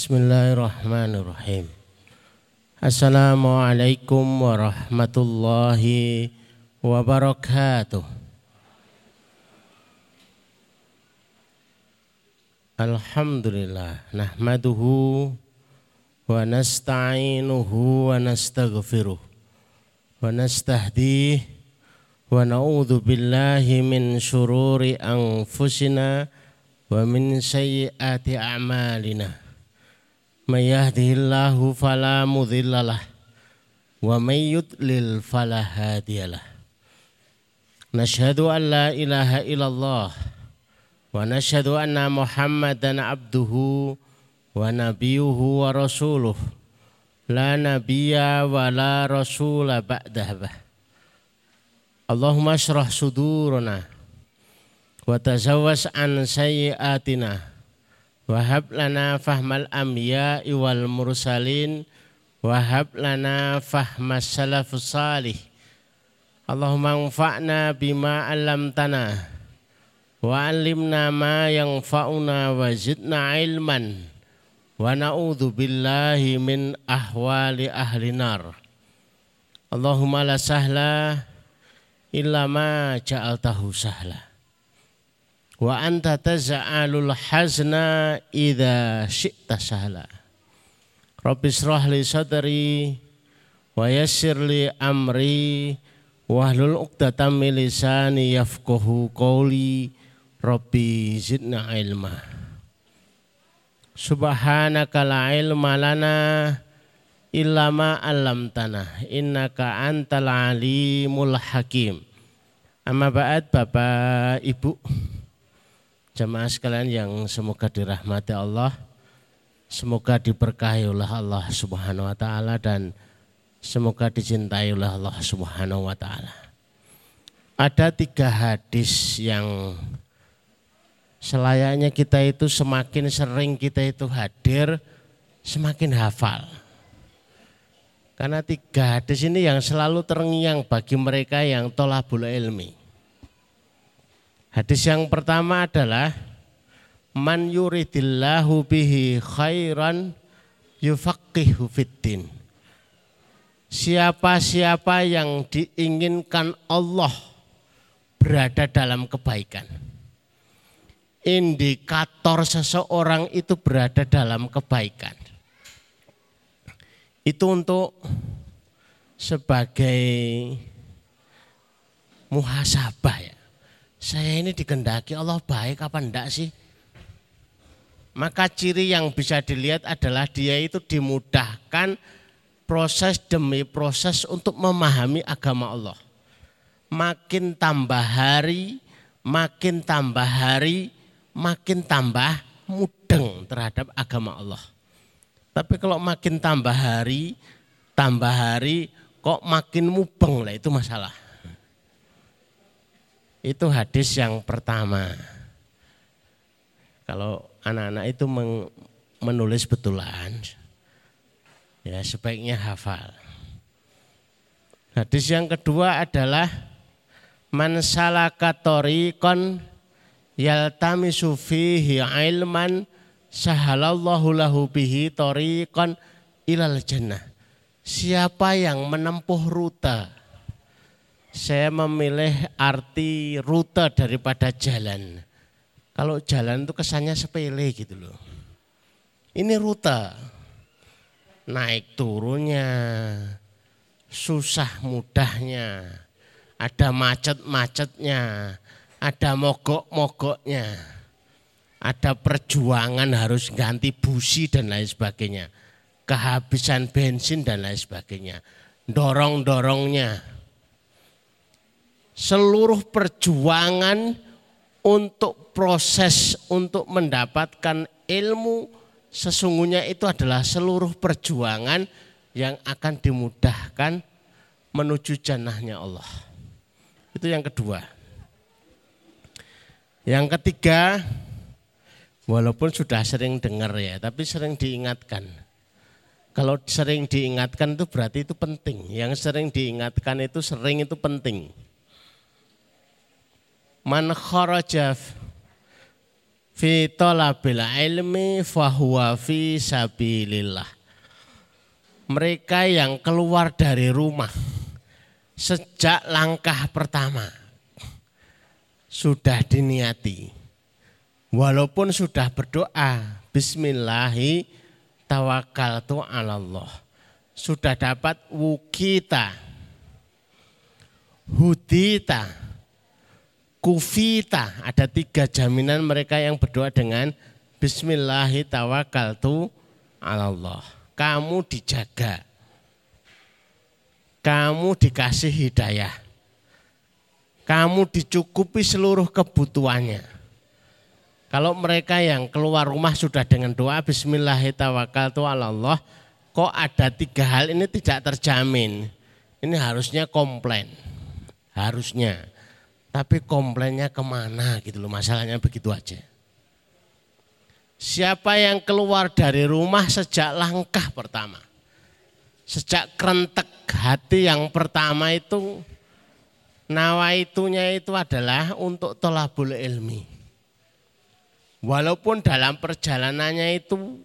Bismillahirrahmanirrahim. Assalamualaikum warahmatullahi wabarakatuh. Alhamdulillah nahmaduhu wa nasta'inuhu wa nastaghfiruh wa nastahdih wa na'udzu billahi min syururi anfusina wa min sayyiati a'malina. من يهده الله فلا مضل له ومن يضلل فلا هادي له نشهد أن لا إله إلا الله ونشهد أن محمدا عبده ونبيه ورسوله لا نبي ولا رسول بعده اللهم اشرح صدورنا وتزوج عن سيئاتنا Wahab lana fahmal amya wal mursalin. Wahab lana fahmas salafus salih. Allahumma anfa'na bima alamtana Wa alimna ma yang fa'una wa zidna ilman. Wa na'udhu billahi min ahwali ahli nar. Allahumma la sahla illa ma ja'altahu sahla wa anta taz'alul hazna idza syi'ta sahla Rabbi srah li sadri wa yassir li amri wahlul 'uqdatam min lisani yafqahu qawli. Rabbi zidna ilma. Subhanaka la ilma lana illa ma 'allamtana. Innaka antal alimul hakim. Amma ba'd Bapak Ibu Jemaah sekalian yang semoga dirahmati Allah, semoga diberkahi oleh Allah Subhanahu wa taala dan semoga dicintai oleh Allah Subhanahu wa taala. Ada tiga hadis yang selayaknya kita itu semakin sering kita itu hadir, semakin hafal. Karena tiga hadis ini yang selalu terngiang bagi mereka yang tolabul ilmi. Hadis yang pertama adalah man yuridillahu bihi khairan yufaqihu fiddin. Siapa-siapa yang diinginkan Allah berada dalam kebaikan. Indikator seseorang itu berada dalam kebaikan. Itu untuk sebagai muhasabah ya saya ini dikendaki Allah baik apa enggak sih? Maka ciri yang bisa dilihat adalah dia itu dimudahkan proses demi proses untuk memahami agama Allah. Makin tambah hari, makin tambah hari, makin tambah mudeng terhadap agama Allah. Tapi kalau makin tambah hari, tambah hari kok makin mubeng lah itu masalah. Itu hadis yang pertama. Kalau anak-anak itu menulis betulan, ya sebaiknya hafal. Hadis yang kedua adalah man salaka tariqan yaltamisu fihi ilman sahalallahu lahu bihi tariqan ilal jannah. Siapa yang menempuh rute saya memilih arti rute daripada jalan. Kalau jalan itu kesannya sepele gitu loh. Ini rute. Naik turunnya, susah mudahnya, ada macet-macetnya, ada mogok-mogoknya, ada perjuangan harus ganti busi dan lain sebagainya, kehabisan bensin dan lain sebagainya, dorong-dorongnya, seluruh perjuangan untuk proses untuk mendapatkan ilmu sesungguhnya itu adalah seluruh perjuangan yang akan dimudahkan menuju jannahnya Allah. Itu yang kedua. Yang ketiga, walaupun sudah sering dengar ya, tapi sering diingatkan. Kalau sering diingatkan itu berarti itu penting. Yang sering diingatkan itu sering itu penting man kharaja fi talabil ilmi fahuwa fi sabilillah. Mereka yang keluar dari rumah sejak langkah pertama sudah diniati. Walaupun sudah berdoa, bismillahi tawakkaltu Allah. Sudah dapat wukita, hudita, kufita. Ada tiga jaminan mereka yang berdoa dengan bismillahi tawakkaltu Allah. Kamu dijaga. Kamu dikasih hidayah. Kamu dicukupi seluruh kebutuhannya kalau mereka yang keluar rumah sudah dengan doa Bismillahirrahmanirrahim kok ada tiga hal ini tidak terjamin. Ini harusnya komplain, harusnya. Tapi komplainnya ke mana gitu loh, masalahnya begitu aja. Siapa yang keluar dari rumah sejak langkah pertama, sejak kerentek hati yang pertama itu, nawaitunya itu adalah untuk tolabul ilmi Walaupun dalam perjalanannya itu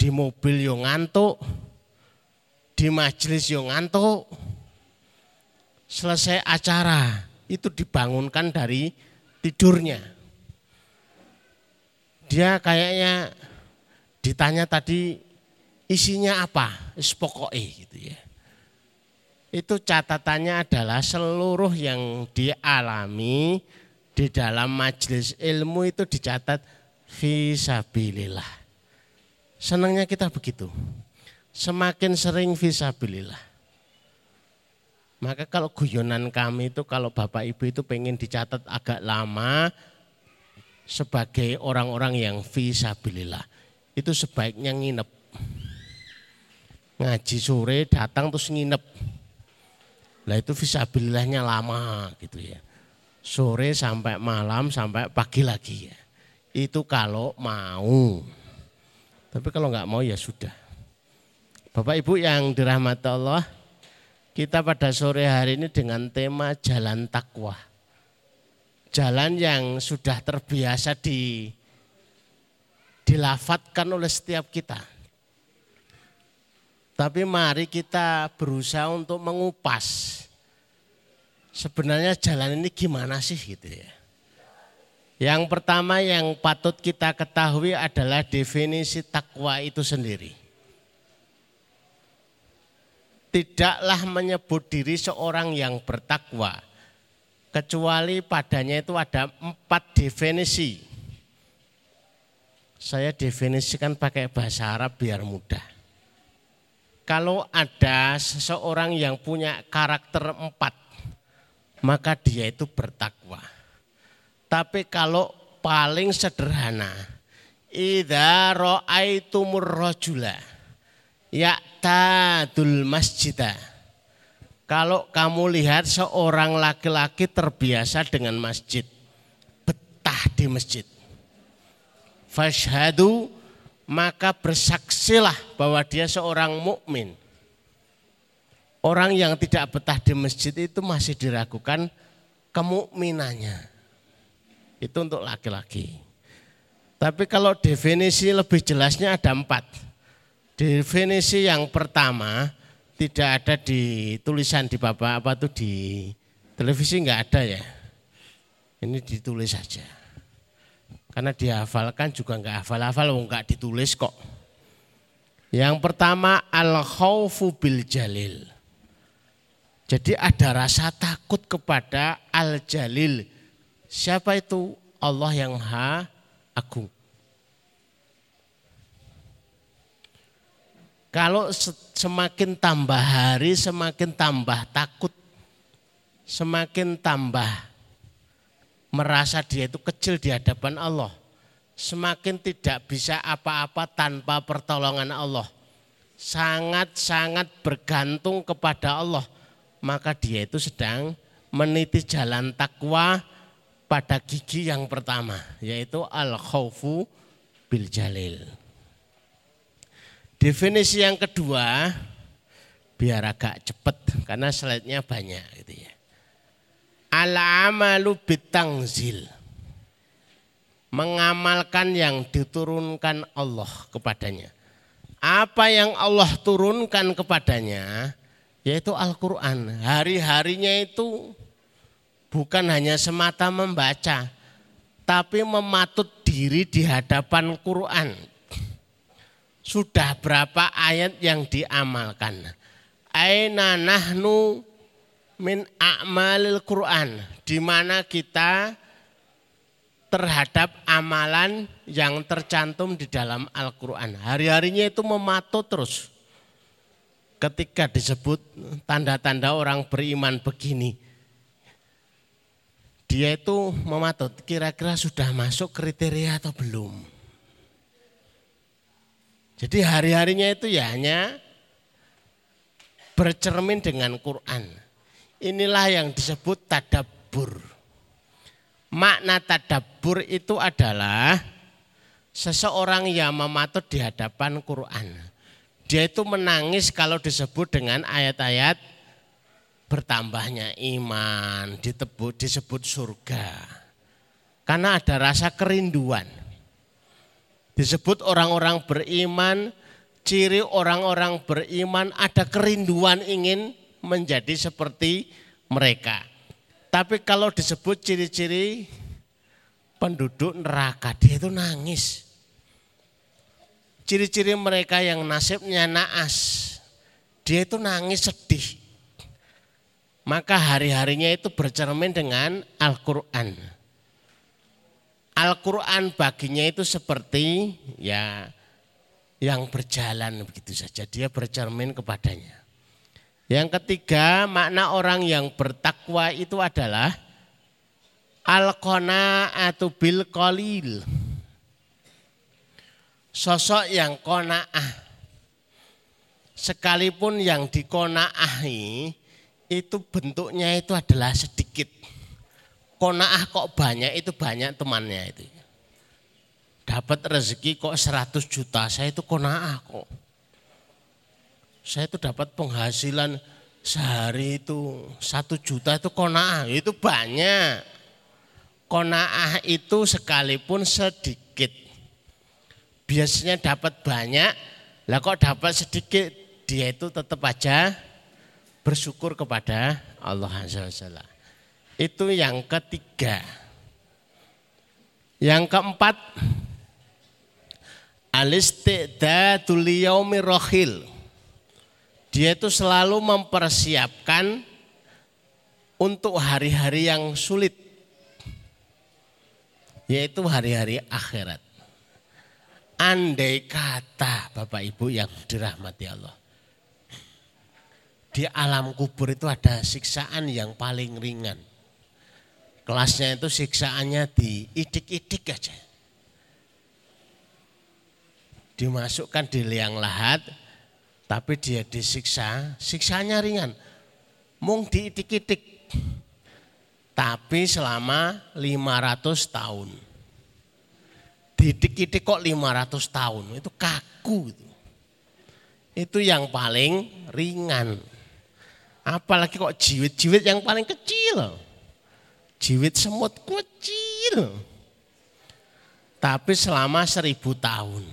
di mobil yang ngantuk, di majelis yang ngantuk, selesai acara itu dibangunkan dari tidurnya. Dia kayaknya ditanya tadi isinya apa, pokoknya gitu ya. Itu catatannya adalah seluruh yang dialami di dalam majelis ilmu itu dicatat visabilillah. Senangnya kita begitu. Semakin sering visabilillah. Maka kalau guyonan kami itu kalau Bapak Ibu itu pengen dicatat agak lama sebagai orang-orang yang visabilillah. Itu sebaiknya nginep. Ngaji sore datang terus nginep. Lah itu visabilillahnya lama gitu ya sore sampai malam sampai pagi lagi ya. Itu kalau mau. Tapi kalau nggak mau ya sudah. Bapak Ibu yang dirahmati Allah, kita pada sore hari ini dengan tema jalan takwa. Jalan yang sudah terbiasa di dilafatkan oleh setiap kita. Tapi mari kita berusaha untuk mengupas sebenarnya jalan ini gimana sih gitu ya. Yang pertama yang patut kita ketahui adalah definisi takwa itu sendiri. Tidaklah menyebut diri seorang yang bertakwa, kecuali padanya itu ada empat definisi. Saya definisikan pakai bahasa Arab biar mudah. Kalau ada seseorang yang punya karakter empat, maka dia itu bertakwa. Tapi kalau paling sederhana, idza ra'aitumur rajula ya'tadul masjidah. Kalau kamu lihat seorang laki-laki terbiasa dengan masjid, betah di masjid. Fashhadu maka bersaksilah bahwa dia seorang mukmin Orang yang tidak betah di masjid itu masih diragukan kemukminannya. Itu untuk laki-laki. Tapi kalau definisi lebih jelasnya ada empat. Definisi yang pertama tidak ada di tulisan di bapak apa tuh di televisi nggak ada ya. Ini ditulis saja. Karena dihafalkan juga nggak hafal-hafal, nggak ditulis kok. Yang pertama al khawfu bil jalil. Jadi ada rasa takut kepada Al-Jalil. Siapa itu? Allah yang Maha Agung. Kalau semakin tambah hari, semakin tambah takut, semakin tambah merasa dia itu kecil di hadapan Allah, semakin tidak bisa apa-apa tanpa pertolongan Allah. Sangat-sangat bergantung kepada Allah maka dia itu sedang meniti jalan takwa pada gigi yang pertama yaitu al khawfu bil jalil. Definisi yang kedua biar agak cepat karena slide-nya banyak gitu ya. Al amalu bitangzil. mengamalkan yang diturunkan Allah kepadanya. Apa yang Allah turunkan kepadanya yaitu Al-Quran. Hari-harinya itu bukan hanya semata membaca, tapi mematut diri di hadapan Quran. Sudah berapa ayat yang diamalkan? Aina nahnu min a'malil Quran. Di mana kita terhadap amalan yang tercantum di dalam Al-Quran. Hari-harinya itu mematut terus. Ketika disebut tanda-tanda orang beriman begini, dia itu mematut kira-kira sudah masuk kriteria atau belum. Jadi hari-harinya itu ya hanya bercermin dengan Quran. Inilah yang disebut tadabbur. Makna tadabbur itu adalah seseorang yang mematut di hadapan Quran. Dia itu menangis kalau disebut dengan ayat-ayat bertambahnya iman, disebut, disebut surga. Karena ada rasa kerinduan. Disebut orang-orang beriman, ciri orang-orang beriman ada kerinduan ingin menjadi seperti mereka. Tapi kalau disebut ciri-ciri penduduk neraka, dia itu nangis. Ciri-ciri mereka yang nasibnya naas, dia itu nangis sedih. Maka hari-harinya itu bercermin dengan Al-Quran. Al-Quran baginya itu seperti ya yang berjalan begitu saja. Dia bercermin kepadanya. Yang ketiga makna orang yang bertakwa itu adalah al-qana'atu bil qalil. Sosok yang kona'ah. Sekalipun yang dikona'ahi itu bentuknya itu adalah sedikit Konaah kok banyak itu banyak temannya itu. Dapat rezeki kok 100 juta, saya itu konaah kok. Saya itu dapat penghasilan sehari itu satu juta itu konaah, itu banyak. Konaah itu sekalipun sedikit. Biasanya dapat banyak, lah kok dapat sedikit, dia itu tetap aja bersyukur kepada Allah Azza wa itu yang ketiga. Yang keempat, alistidatul yaumi rohil. Dia itu selalu mempersiapkan untuk hari-hari yang sulit. Yaitu hari-hari akhirat. Andai kata Bapak Ibu yang dirahmati Allah. Di alam kubur itu ada siksaan yang paling ringan Kelasnya itu siksaannya diidik-idik aja. Dimasukkan di liang lahat, tapi dia disiksa, siksanya ringan. Mung diidik-idik. Tapi selama 500 tahun. Didik-idik kok 500 tahun, itu kaku. Itu, itu yang paling ringan. Apalagi kok jiwit-jiwit yang paling kecil. Jiwit semut kecil. Tapi selama seribu tahun.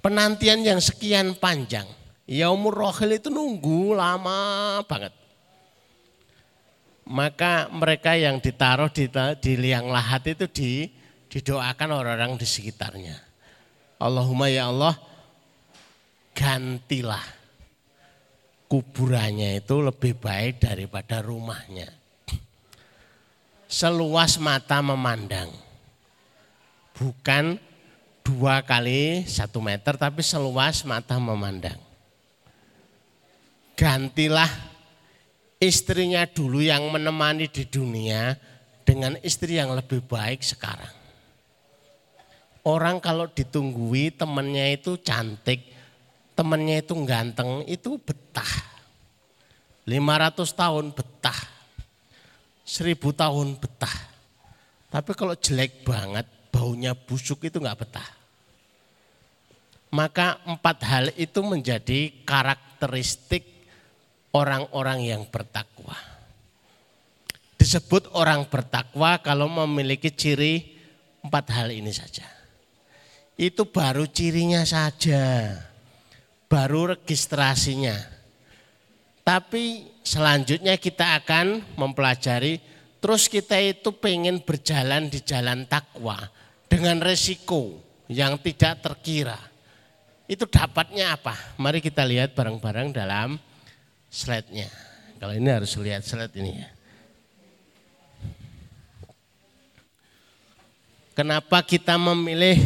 Penantian yang sekian panjang. Ya umur rohil itu nunggu lama banget. Maka mereka yang ditaruh di, di liang lahat itu di, didoakan orang-orang di sekitarnya. Allahumma ya Allah gantilah kuburannya itu lebih baik daripada rumahnya seluas mata memandang. Bukan dua kali satu meter tapi seluas mata memandang. Gantilah istrinya dulu yang menemani di dunia dengan istri yang lebih baik sekarang. Orang kalau ditunggui temannya itu cantik, temannya itu ganteng, itu betah. 500 tahun betah seribu tahun betah. Tapi kalau jelek banget, baunya busuk itu nggak betah. Maka empat hal itu menjadi karakteristik orang-orang yang bertakwa. Disebut orang bertakwa kalau memiliki ciri Empat hal ini saja. Itu baru cirinya saja. Baru registrasinya. Tapi selanjutnya kita akan mempelajari terus kita itu pengen berjalan di jalan takwa dengan resiko yang tidak terkira. Itu dapatnya apa? Mari kita lihat bareng-bareng dalam slide-nya. Kalau ini harus lihat slide ini ya. Kenapa kita memilih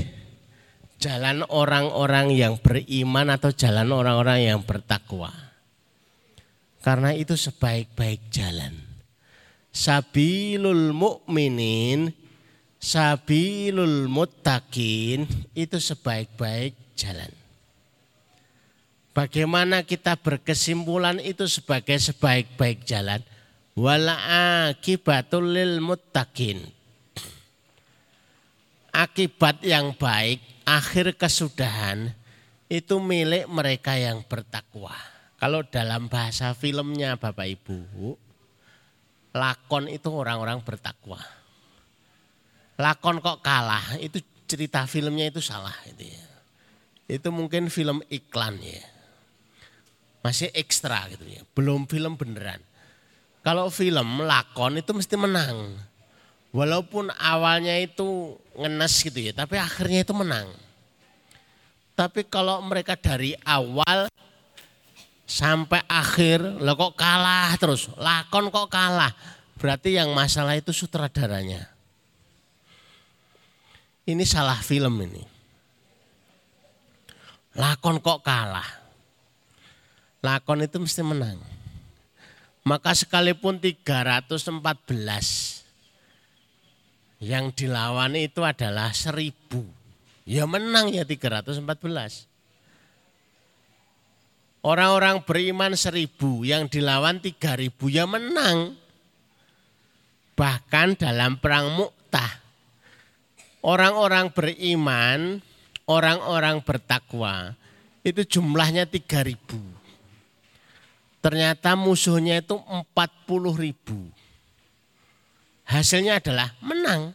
jalan orang-orang yang beriman atau jalan orang-orang yang bertakwa? Karena itu sebaik-baik jalan. Sabilul mukminin, sabilul muttaqin itu sebaik-baik jalan. Bagaimana kita berkesimpulan itu sebagai sebaik-baik jalan? Wala akibatul lil muttaqin. Akibat yang baik, akhir kesudahan itu milik mereka yang bertakwa. Kalau dalam bahasa filmnya Bapak Ibu, lakon itu orang-orang bertakwa. Lakon kok kalah, itu cerita filmnya itu salah itu ya. Itu mungkin film iklan ya masih ekstra gitu ya, belum film beneran. Kalau film lakon itu mesti menang. Walaupun awalnya itu ngenes gitu ya, tapi akhirnya itu menang. Tapi kalau mereka dari awal sampai akhir, lo kok kalah terus, lakon kok kalah. Berarti yang masalah itu sutradaranya. Ini salah film ini. Lakon kok kalah lakon itu mesti menang. Maka sekalipun 314 yang dilawan itu adalah seribu. Ya menang ya 314. Orang-orang beriman seribu, yang dilawan tiga ribu ya menang. Bahkan dalam perang Mu'tah, orang-orang beriman, orang-orang bertakwa, itu jumlahnya tiga ribu Ternyata musuhnya itu 40 ribu. Hasilnya adalah menang.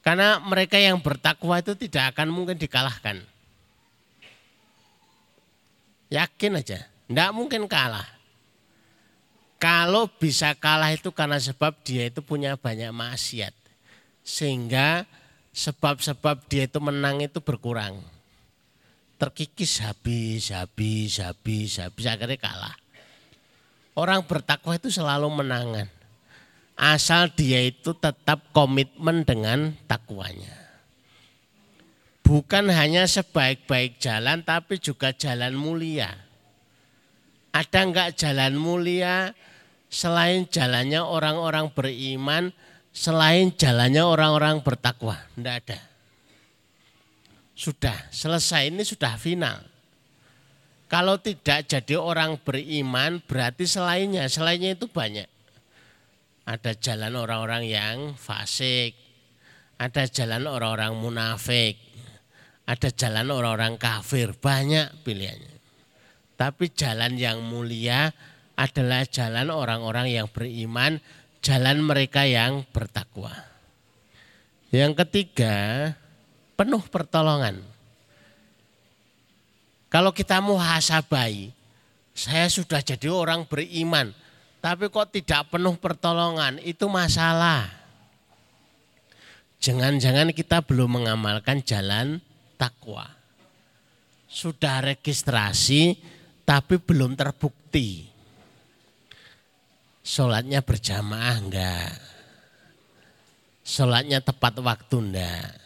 Karena mereka yang bertakwa itu tidak akan mungkin dikalahkan. Yakin aja, tidak mungkin kalah. Kalau bisa kalah itu karena sebab dia itu punya banyak maksiat. Sehingga sebab-sebab dia itu menang itu berkurang terkikis habis, habis, habis, habis, akhirnya kalah. Orang bertakwa itu selalu menangan. Asal dia itu tetap komitmen dengan takwanya. Bukan hanya sebaik-baik jalan tapi juga jalan mulia. Ada enggak jalan mulia selain jalannya orang-orang beriman, selain jalannya orang-orang bertakwa? Enggak ada. Sudah selesai ini sudah final. Kalau tidak jadi orang beriman berarti selainnya, selainnya itu banyak. Ada jalan orang-orang yang fasik, ada jalan orang-orang munafik, ada jalan orang-orang kafir, banyak pilihannya. Tapi jalan yang mulia adalah jalan orang-orang yang beriman, jalan mereka yang bertakwa. Yang ketiga, penuh pertolongan. Kalau kita muhasabai, saya sudah jadi orang beriman, tapi kok tidak penuh pertolongan, itu masalah. Jangan-jangan kita belum mengamalkan jalan takwa. Sudah registrasi, tapi belum terbukti. Sholatnya berjamaah enggak. Sholatnya tepat waktu enggak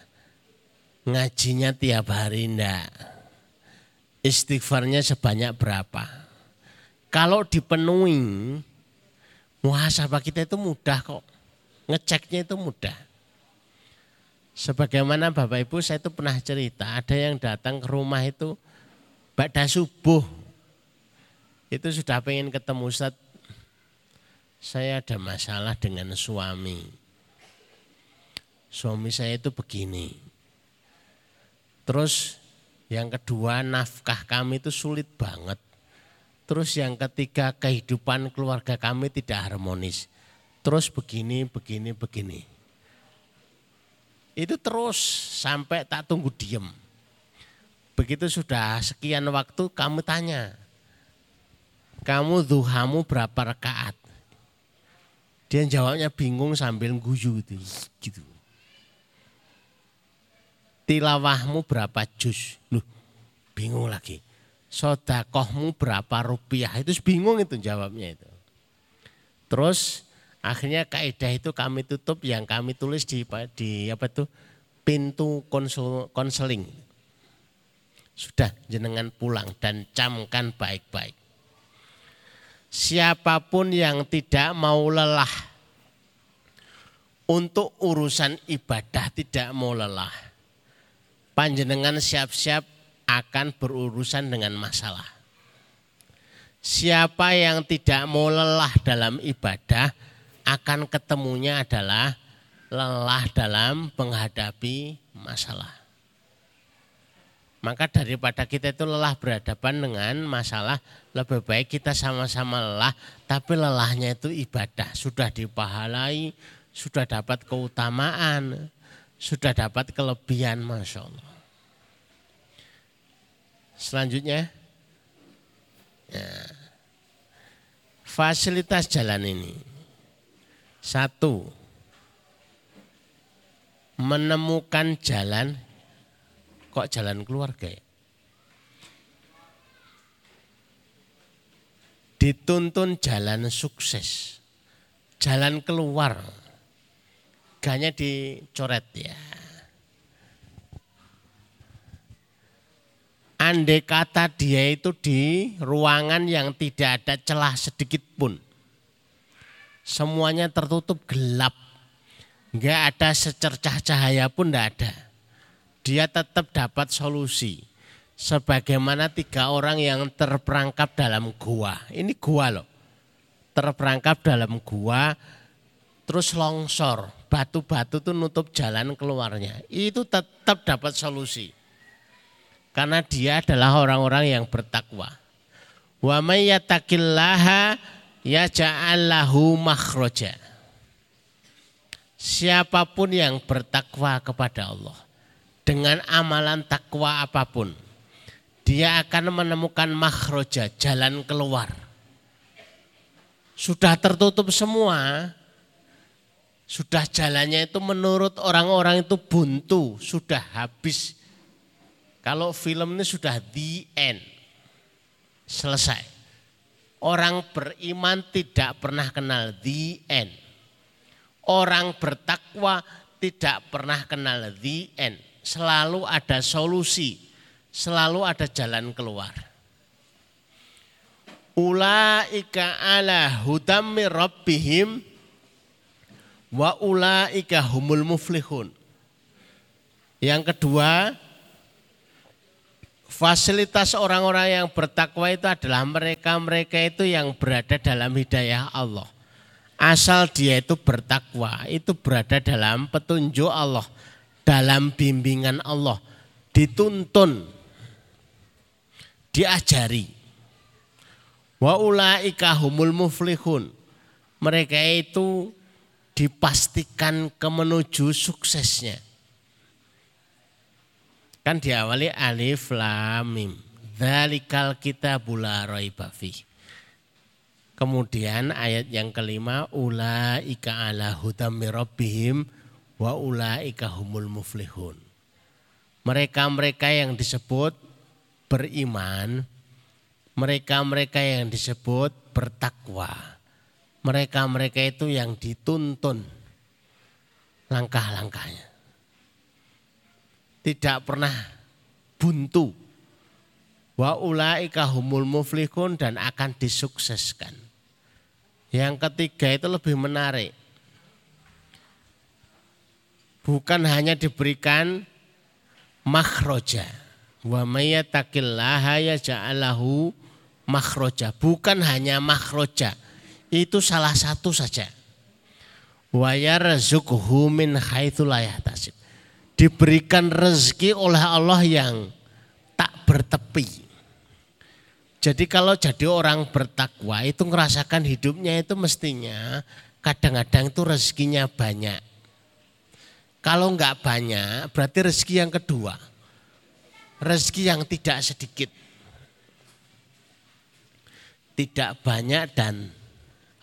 ngajinya tiap hari enggak. Istighfarnya sebanyak berapa. Kalau dipenuhi, muhasabah kita itu mudah kok. Ngeceknya itu mudah. Sebagaimana Bapak Ibu saya itu pernah cerita, ada yang datang ke rumah itu pada subuh. Itu sudah pengen ketemu Ustaz. Saya ada masalah dengan suami. Suami saya itu begini Terus yang kedua nafkah kami itu sulit banget. Terus yang ketiga kehidupan keluarga kami tidak harmonis. terus begini, begini, begini. Itu terus sampai tak tunggu diem. Begitu sudah sekian waktu kamu tanya, kamu duhamu berapa rakaat? Dia jawabnya bingung sambil guyu gitu. gitu. Tilawahmu berapa juz? Loh, bingung lagi. Sodakohmu berapa rupiah? Itu bingung itu jawabnya itu. Terus akhirnya kaidah itu kami tutup yang kami tulis di di apa tuh pintu konseling sudah jenengan pulang dan camkan baik-baik. Siapa pun yang tidak mau lelah untuk urusan ibadah tidak mau lelah. Panjenengan siap-siap akan berurusan dengan masalah. Siapa yang tidak mau lelah dalam ibadah akan ketemunya adalah lelah dalam menghadapi masalah. Maka daripada kita itu lelah berhadapan dengan masalah, lebih baik kita sama-sama lelah, tapi lelahnya itu ibadah. Sudah dipahalai, sudah dapat keutamaan, sudah dapat kelebihan, Masya Allah. Selanjutnya, ya, fasilitas jalan ini. Satu, menemukan jalan kok jalan keluarga ya? Dituntun jalan sukses, jalan keluar, ganya dicoret ya. Andai kata dia itu di ruangan yang tidak ada celah sedikit pun. Semuanya tertutup gelap. Enggak ada secercah cahaya pun enggak ada dia tetap dapat solusi. Sebagaimana tiga orang yang terperangkap dalam gua. Ini gua loh. Terperangkap dalam gua, terus longsor. Batu-batu itu nutup jalan keluarnya. Itu tetap dapat solusi. Karena dia adalah orang-orang yang bertakwa. Wa may yattaqillaha yaj'allahu makhraja. Siapa pun yang bertakwa kepada Allah dengan amalan takwa apa pun, dia akan menemukan makhroja, jalan keluar. Sudah tertutup semua, sudah jalannya itu menurut orang-orang itu buntu, sudah habis. Kalau film ini sudah the end, selesai. Orang beriman tidak pernah kenal the end. Orang bertakwa tidak pernah kenal the end selalu ada solusi, selalu ada jalan keluar. Ulaika ala hudam rabbihim wa ulaika humul muflihun. Yang kedua, fasilitas orang-orang yang bertakwa itu adalah mereka-mereka itu yang berada dalam hidayah Allah. Asal dia itu bertakwa, itu berada dalam petunjuk Allah dalam bimbingan Allah. Dituntun diajari. Wa ulaika humul muflihun. Mereka itu dipastikan ke menuju suksesnya kan diawali alif lam mim dzalikal kitabul la raiba Kemudian ayat yang kelima ulaika ala hudam rabbihim wa ulaika humul muflihun. Mereka-mereka yang disebut beriman, mereka-mereka yang disebut bertakwa. Mereka-mereka itu yang dituntun langkah-langkahnya. Tidak pernah buntu. Wa ulaika humul muflihun dan akan disukseskan. Yang ketiga itu lebih menarik bukan hanya diberikan makhroja. Wa mayyatakillaha yaja'alahu makhroja. Bukan hanya makhroja. Itu salah satu saja. Wa yarzuquhu min haitsu. Diberikan rezeki oleh Allah yang tak bertepi. Jadi kalau jadi orang bertakwa itu ngerasakan hidupnya itu mestinya kadang-kadang itu rezekinya banyak. Kalau enggak banyak, berarti rezeki yang kedua. Rezeki yang tidak sedikit. Tidak banyak dan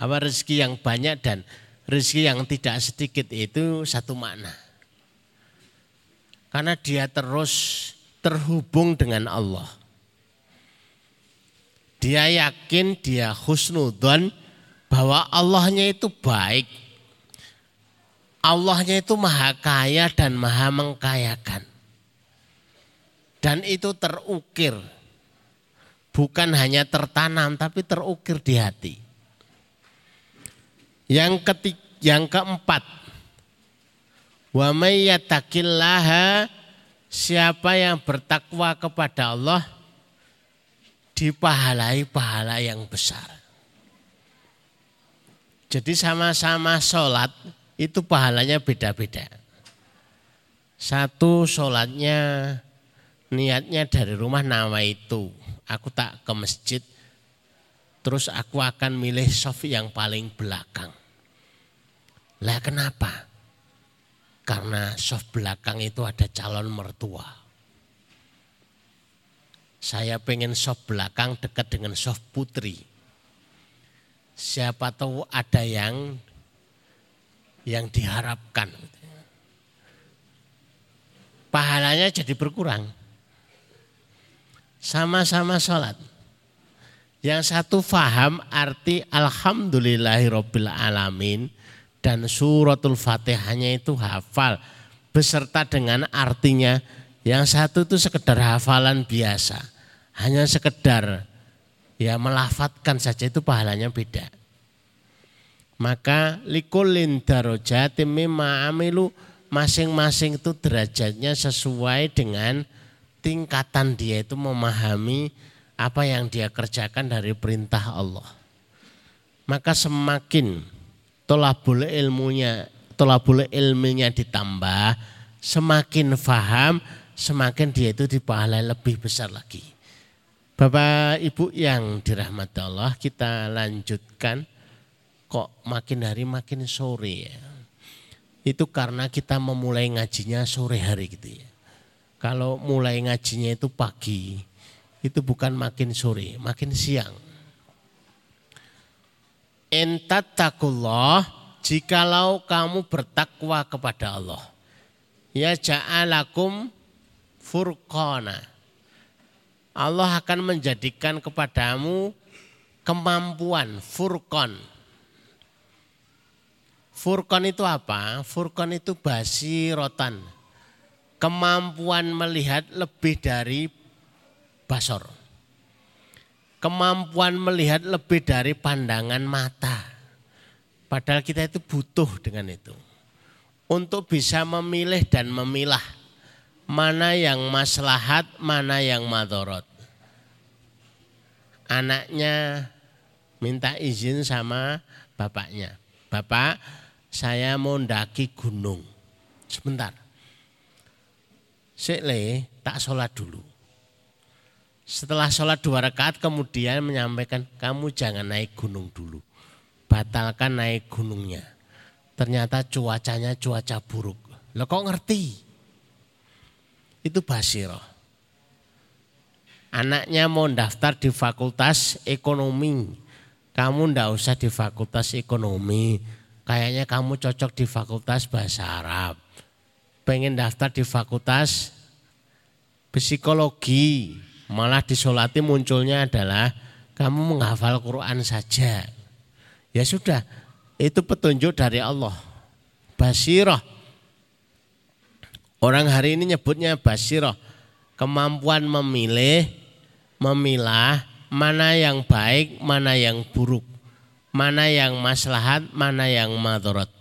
apa rezeki yang banyak dan rezeki yang tidak sedikit itu satu makna. Karena dia terus terhubung dengan Allah. Dia yakin, dia husnudon bahwa Allahnya itu baik. Allahnya itu maha kaya dan maha mengkayakan. Dan itu terukir. Bukan hanya tertanam tapi terukir di hati. Yang ketiga, yang keempat, wa mayyatakillaha siapa yang bertakwa kepada Allah dipahalai pahala yang besar. Jadi sama-sama sholat itu pahalanya beda-beda. Satu sholatnya niatnya dari rumah nama itu. Aku tak ke masjid, terus aku akan milih sofi yang paling belakang. Lah kenapa? Karena soft belakang itu ada calon mertua. Saya pengen soft belakang dekat dengan soft putri. Siapa tahu ada yang yang diharapkan. Pahalanya jadi berkurang. Sama-sama sholat. Yang satu faham arti Alhamdulillahirobbil alamin dan suratul fatihahnya itu hafal beserta dengan artinya yang satu itu sekedar hafalan biasa. Hanya sekedar ya melafatkan saja itu pahalanya beda. Maka likulin darojatim mimma amilu masing-masing itu derajatnya sesuai dengan tingkatan dia itu memahami apa yang dia kerjakan dari perintah Allah. Maka semakin tolabul ilmunya tolabul ilminya ditambah semakin faham semakin dia itu dipahalai lebih besar lagi. Bapak Ibu yang dirahmati Allah kita lanjutkan. Kok makin hari makin sore ya? Itu karena kita memulai ngajinya sore hari gitu ya. Kalau mulai ngajinya itu pagi itu bukan makin sore makin siang entat takullah jikalau kamu bertakwa kepada Allah ya ja'alakum furqana Allah akan menjadikan kepadamu kemampuan furqan Furqan itu apa? Furqan itu basi rotan. Kemampuan melihat lebih dari basor kemampuan melihat lebih dari pandangan mata. Padahal kita itu butuh dengan itu. Untuk bisa memilih dan memilah mana yang maslahat, mana yang madorot. Anaknya minta izin sama bapaknya. Bapak, saya mau ndaki gunung. Sebentar. Sekle, tak sholat dulu. Setelah sholat dua rakaat kemudian menyampaikan kamu jangan naik gunung dulu. Batalkan naik gunungnya. Ternyata cuacanya cuaca buruk. Lo kok ngerti? Itu basiroh. Anaknya mau daftar di fakultas ekonomi. Kamu ndak usah di fakultas ekonomi. Kayaknya kamu cocok di fakultas bahasa Arab. Pengen daftar di fakultas psikologi Malah disolati munculnya adalah kamu menghafal Quran saja. Ya sudah, itu petunjuk dari Allah. Basirah. Orang hari ini nyebutnya basirah. Kemampuan memilih, memilah mana yang baik, mana yang buruk. Mana yang maslahat, mana yang madorot.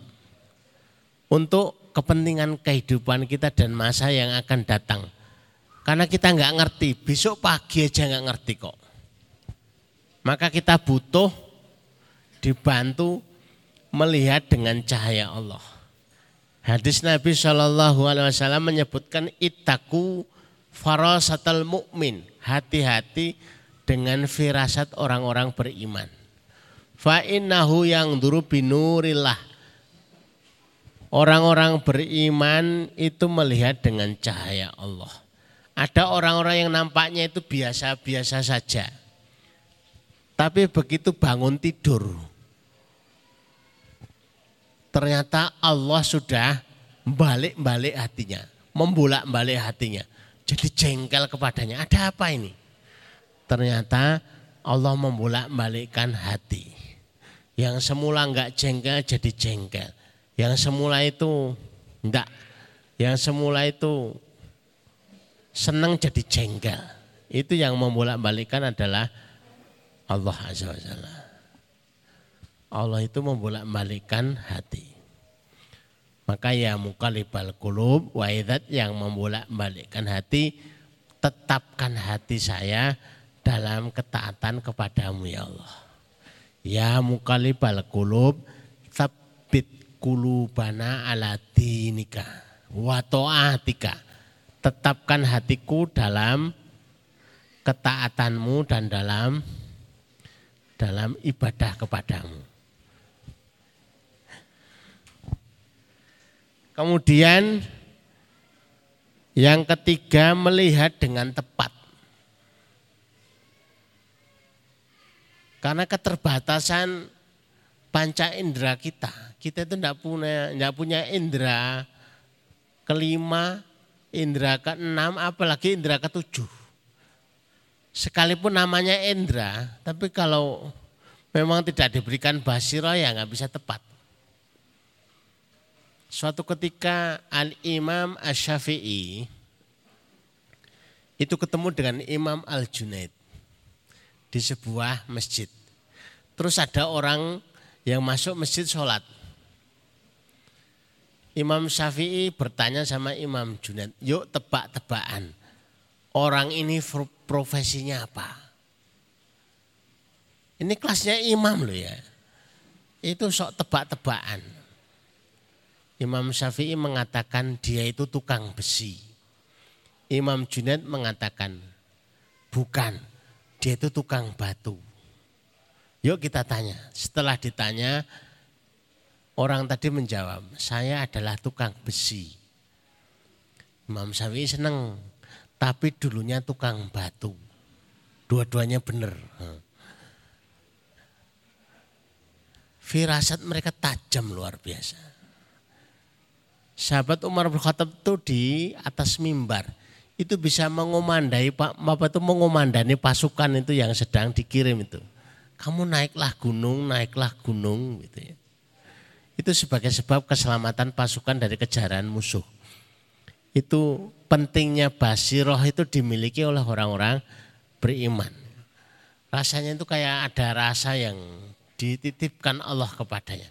Untuk kepentingan kehidupan kita dan masa yang akan datang karena kita nggak ngerti, besok pagi aja nggak ngerti kok. Maka kita butuh dibantu melihat dengan cahaya Allah. Hadis Nabi Shallallahu Alaihi Wasallam menyebutkan itaku farasatul mukmin. Hati-hati dengan firasat orang-orang beriman. Fa innahu yang duru binurillah. Orang-orang beriman itu melihat dengan cahaya Allah. Ada orang-orang yang nampaknya itu biasa-biasa saja. Tapi begitu bangun tidur, ternyata Allah sudah balik-balik hatinya, membolak-balik hatinya. Jadi jengkel kepadanya. Ada apa ini? Ternyata Allah membolak-balikkan hati. Yang semula enggak jengkel jadi jengkel. Yang semula itu enggak. Yang semula itu senang jadi jengkel. Itu yang membolak-balikkan adalah Allah Azza wa Jalla. Allah itu membolak-balikkan hati. Maka ya mukalibal kulub waidat yang membolak-balikkan hati, tetapkan hati saya dalam ketaatan kepadamu ya Allah. Ya mukalibal kulub sabit kulubana ala dinika wa ta'atika. Tetapkan hatiku dalam ketaatanmu dan dalam dalam ibadah kepadamu. Kemudian yang ketiga melihat dengan tepat. Karena keterbatasan panca indera kita. Kita itu tidak punya tidak punya indera kelima, indera keenam, apalagi indera ketujuh. Sekalipun namanya indera, tapi kalau memang tidak diberikan basiro ya nggak bisa tepat. Suatu ketika Al-Imam Ash-Syafi'i itu ketemu dengan Imam Al-Junaid di sebuah masjid. Terus ada orang yang masuk masjid sholat. Imam Syafi'i bertanya sama Imam Junaid, yuk tebak-tebakan. Orang ini profesinya apa? Ini kelasnya imam loh ya. Itu sok tebak-tebakan. Imam Syafi'i mengatakan dia itu tukang besi. Imam Junaid mengatakan bukan, dia itu tukang batu. Yuk kita tanya. Setelah ditanya, orang tadi menjawab, saya adalah tukang besi. Imam Syafi'i senang, tapi dulunya tukang batu. Dua-duanya benar. Firasat mereka tajam luar biasa. Sahabat Umar bin Khattab itu di atas mimbar itu bisa mengomandai Pak apa itu mengomandani pasukan itu yang sedang dikirim itu. Kamu naiklah gunung, naiklah gunung gitu ya. Itu sebagai sebab keselamatan pasukan dari kejaran musuh. Itu pentingnya basiroh itu dimiliki oleh orang-orang beriman. Rasanya itu kayak ada rasa yang dititipkan Allah kepadanya.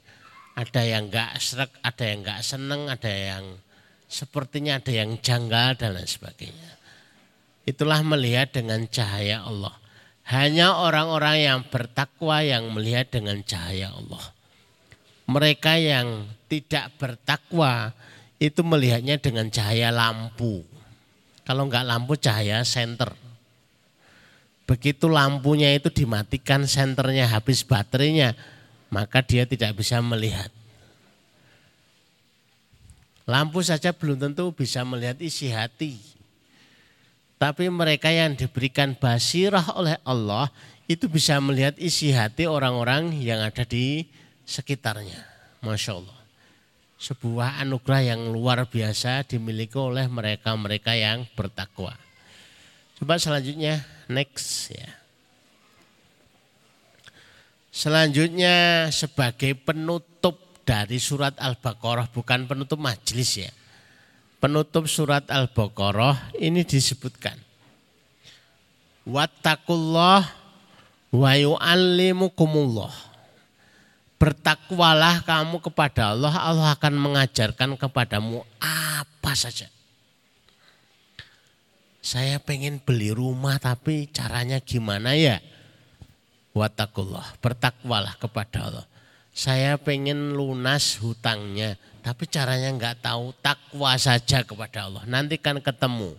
Ada yang enggak serak, ada yang enggak seneng, ada yang sepertinya ada yang janggal dan lain sebagainya. Itulah melihat dengan cahaya Allah. Hanya orang-orang yang bertakwa yang melihat dengan cahaya Allah. Mereka yang tidak bertakwa itu melihatnya dengan cahaya lampu. Kalau enggak lampu cahaya senter. Begitu lampunya itu dimatikan senternya habis baterainya, maka dia tidak bisa melihat. Lampu saja belum tentu bisa melihat isi hati. Tapi mereka yang diberikan basirah oleh Allah itu bisa melihat isi hati orang-orang yang ada di sekitarnya. Masya Allah. Sebuah anugerah yang luar biasa dimiliki oleh mereka-mereka yang bertakwa. Coba selanjutnya next ya. Selanjutnya sebagai penutup dari surat Al-Baqarah bukan penutup majelis ya. Penutup surat Al-Baqarah ini disebutkan. Wattakullah wa yu'allimukumullah. Bertakwalah kamu kepada Allah, Allah akan mengajarkan kepadamu apa saja. Saya pengen beli rumah tapi caranya gimana ya? Wattakullah, bertakwalah kepada Allah saya pengen lunas hutangnya, tapi caranya nggak tahu, takwa saja kepada Allah. Nanti kan ketemu.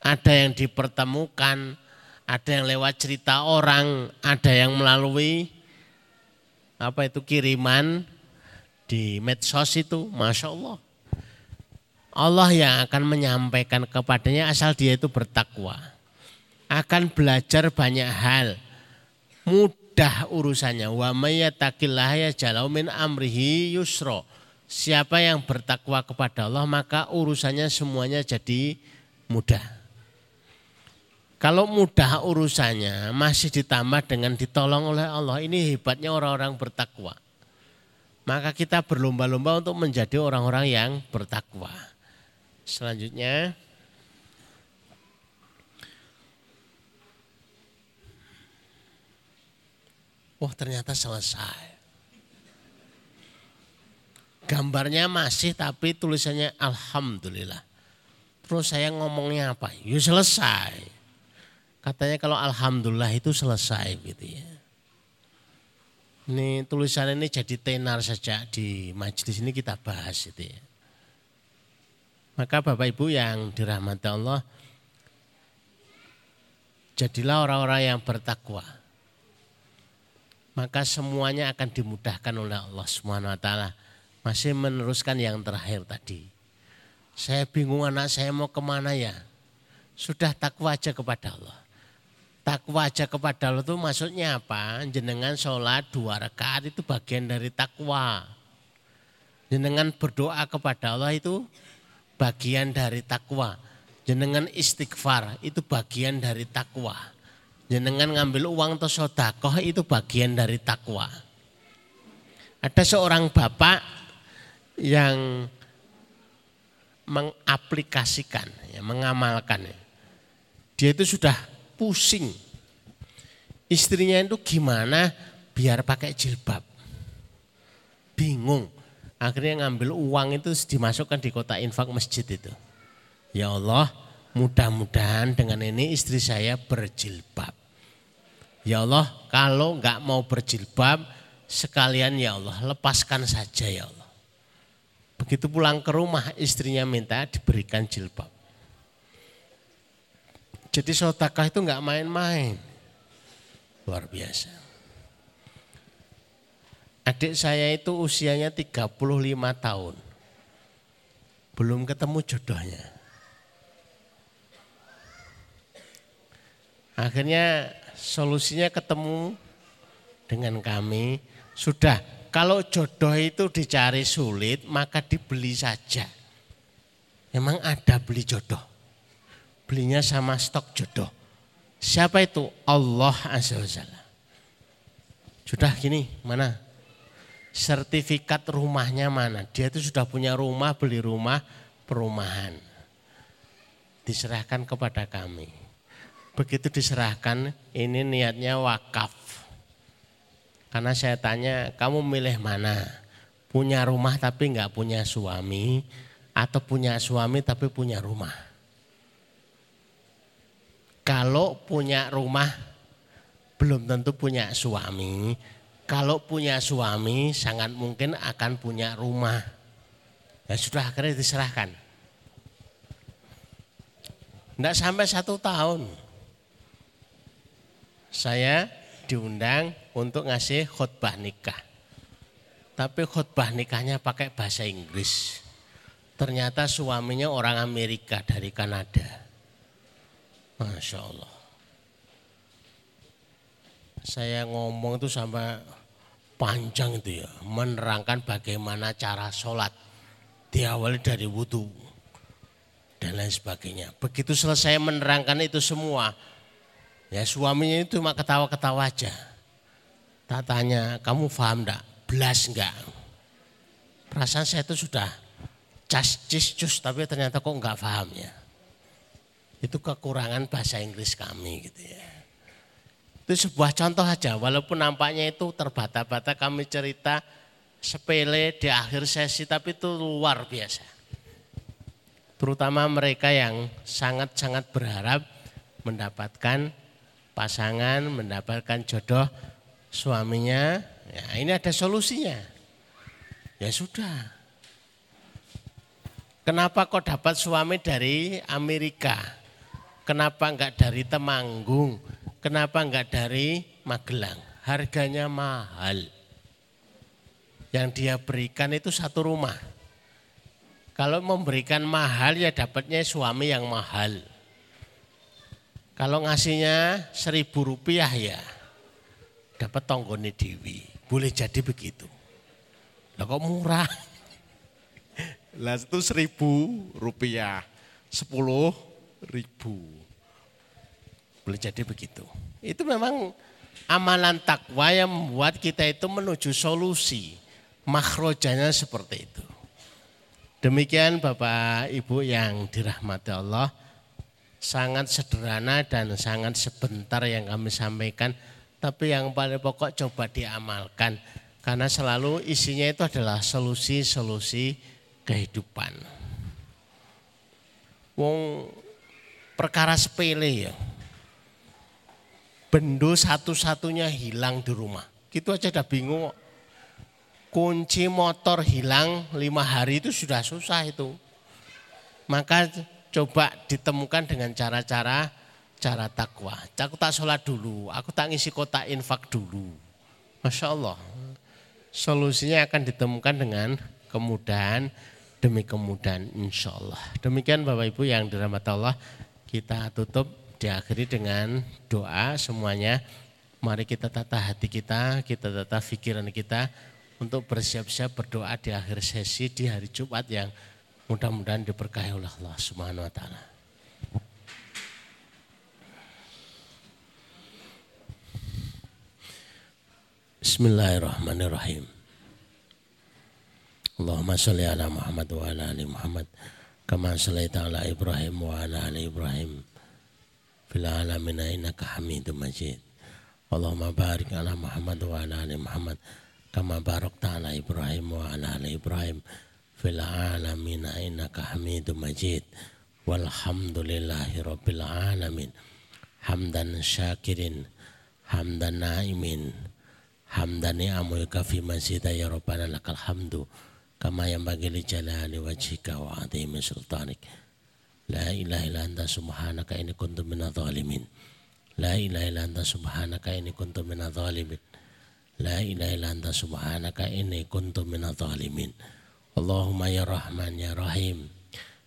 Ada yang dipertemukan, ada yang lewat cerita orang, ada yang melalui apa itu kiriman di medsos itu, masya Allah. Allah yang akan menyampaikan kepadanya asal dia itu bertakwa. Akan belajar banyak hal. Mudah urusannya. Wa mayyataqillaha jalau min amrihi yusro. Siapa yang bertakwa kepada Allah maka urusannya semuanya jadi mudah. Kalau mudah urusannya masih ditambah dengan ditolong oleh Allah. Ini hebatnya orang-orang bertakwa. Maka kita berlomba-lomba untuk menjadi orang-orang yang bertakwa. Selanjutnya Wah ternyata selesai. Gambarnya masih tapi tulisannya Alhamdulillah. Terus saya ngomongnya apa? Ya selesai. Katanya kalau Alhamdulillah itu selesai gitu ya. Ini tulisan ini jadi tenar saja di majelis ini kita bahas itu ya. Maka Bapak Ibu yang dirahmati Allah, jadilah orang-orang yang bertakwa. Maka semuanya akan dimudahkan oleh Allah taala. Masih meneruskan yang terakhir tadi. Saya bingung anak saya mau ke mana ya. Sudah takwa aja kepada Allah takwa aja kepada Allah itu maksudnya apa? Jenengan sholat dua rakaat itu bagian dari takwa. Jenengan berdoa kepada Allah itu bagian dari takwa. Jenengan istighfar itu bagian dari takwa. Jenengan ngambil uang atau sodakoh itu bagian dari takwa. Ada seorang bapak yang mengaplikasikan, ya, mengamalkan. Dia itu sudah pusing. Istrinya itu gimana biar pakai jilbab. Bingung. Akhirnya ngambil uang itu dimasukkan di kota infak masjid itu. Ya Allah, mudah-mudahan dengan ini istri saya berjilbab. Ya Allah, kalau nggak mau berjilbab, sekalian ya Allah, lepaskan saja ya Allah. Begitu pulang ke rumah, istrinya minta diberikan jilbab. Jadi sotakah itu nggak main-main. Luar biasa. Adik saya itu usianya 35 tahun. Belum ketemu jodohnya. Akhirnya solusinya ketemu dengan kami. Sudah, kalau jodoh itu dicari sulit, maka dibeli saja. Memang ada beli jodoh belinya sama stok jodoh. Siapa itu? Allah Azza wa Jalla. Sudah gini, mana? Sertifikat rumahnya mana? Dia itu sudah punya rumah, beli rumah, perumahan. Diserahkan kepada kami. Begitu diserahkan, ini niatnya wakaf. Karena saya tanya, kamu milih mana? Punya rumah tapi nggak punya suami, atau punya suami tapi punya rumah? Kalau punya rumah belum tentu punya suami. Kalau punya suami sangat mungkin akan punya rumah. Ya sudah akhirnya diserahkan. Tidak sampai satu tahun. Saya diundang untuk ngasih khutbah nikah. Tapi khutbah nikahnya pakai bahasa Inggris. Ternyata suaminya orang Amerika dari Kanada. Masya Allah. Saya ngomong itu sampai panjang itu ya, menerangkan bagaimana cara sholat. Diawali dari wudhu dan lain sebagainya. Begitu selesai menerangkan itu semua, ya suaminya itu cuma ketawa-ketawa aja. Tak tanya, kamu paham enggak? Belas enggak? Perasaan saya itu sudah cas cis cus, tapi ternyata kok enggak paham ya. Itu kekurangan bahasa Inggris kami gitu ya. Itu sebuah contoh saja, walaupun nampaknya itu terbata-bata kami cerita sepele di akhir sesi, tapi itu luar biasa. Terutama mereka yang sangat-sangat berharap mendapatkan pasangan, mendapatkan jodoh suaminya. Ya, ini ada solusinya. Ya sudah. Kenapa kok dapat suami dari Amerika? Kenapa enggak dari Temanggung? Kenapa enggak dari Magelang? Harganya mahal. yang dia berikan itu satu rumah. Kalau memberikan mahal ya dapatnya suami yang mahal. Kalau ngasihnya seribu rupiah ya dapat tonggone dewi. Boleh jadi begitu. Lah kok murah? Lah itu seribu rupiah, sepuluh ribu. Boleh jadi begitu. Itu memang amalan takwa yang membuat kita itu menuju solusi. Makhrojanya seperti itu. Demikian Bapak Ibu yang dirahmati Allah. Sangat sederhana dan sangat sebentar yang kami sampaikan. Tapi yang paling pokok coba diamalkan. Karena selalu isinya itu adalah solusi-solusi kehidupan. Wong perkara sepele ya. Bendo satu-satunya hilang di rumah. Gitu aja udah bingung. Kunci motor hilang lima hari itu sudah susah itu. Maka coba ditemukan dengan cara-cara cara takwa. Aku tak sholat dulu, aku tak ngisi kotak infak dulu. Masya Allah. Solusinya akan ditemukan dengan kemudahan demi kemudahan insya Allah. Demikian Bapak Ibu yang dirahmati Allah, kita tutup diakhiri dengan doa semuanya. Mari kita tata hati kita, kita tata pikiran kita untuk bersiap-siap berdoa di akhir sesi di hari Jumat yang mudah-mudahan diberkahi oleh Allah Subhanahu wa taala. Bismillahirrahmanirrahim. Allahumma salli ala Muhammad wa ala ali Muhammad kama sallaita ala Ibrahim wa ala ali Ibrahim fil alamin innaka Hamidum Majid. Allahumma barik ala Muhammad wa ala ali Muhammad kama barakta ala Ibrahim wa ala ali Ibrahim fil alamin innaka Hamidum Majid. Walhamdulillahi rabbil alamin. Hamdan syakirin, hamdan naimin, hamdan ni'amul kafi masjidah ya rabbana lakal hamdu kama yang bagi li jalali wajhika wa azimi sultanik la ilaha illa anta subhanaka inni kuntu minadh dhalimin la ilaha illa anta subhanaka inni kuntu minadh dhalimin la ilaha illa anta subhanaka inni kuntu minadh dhalimin Allahumma ya Rahman ya Rahim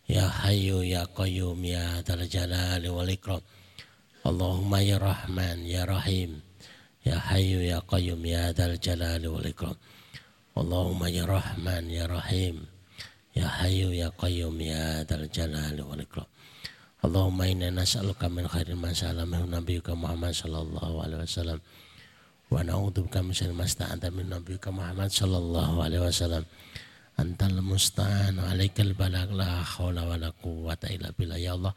ya Hayyu ya Qayyum ya Dzal Jalali wal Ikram. Allahumma ya Rahman ya Rahim ya Hayyu ya Qayyum ya Dzal Jalali wal Ikram. Allahumma ya Rahman ya Rahim ya Hayyu ya Qayyum ya Dzal Jalali wal Ikram. Allahumma inna nas'aluka min khairin ma sa'ala nabiyyuka Muhammad sallallahu alaihi wasallam. Wa na'udzubika min syarri ma sta'anta min nabiyyuka Muhammad sallallahu alaihi wasallam. Antal musta'an alaikal balag la haula wala quwwata illa billah. Ya Allah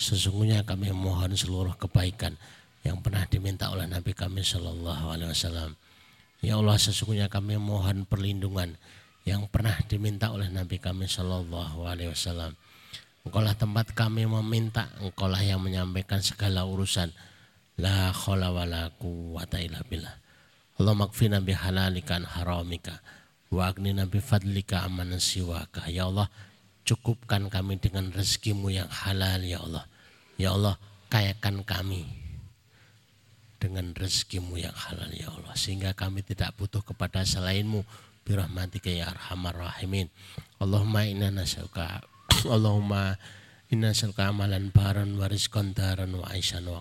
sesungguhnya kami mohon seluruh kebaikan yang pernah diminta oleh Nabi kami sallallahu alaihi wasallam. Ya Allah sesungguhnya kami mohon perlindungan yang pernah diminta oleh Nabi kami Shallallahu Alaihi Wasallam. Engkaulah tempat kami meminta, engkaulah yang menyampaikan segala urusan. La khawla wa la quwata illa billah. Allah makfina bihalalika an haramika. Wa agnina bifadlika aman siwaka. Ya Allah, cukupkan kami dengan rezekimu yang halal ya Allah. Ya Allah, kayakan kami dengan rezekimu yang halal ya Allah sehingga kami tidak butuh kepada selainmu birahmatika ya arhamar rahimin. Allahumma inna nas'aluka Allahumma inna nas'aluka amalan baran wa rizqan daran wa aisyan wa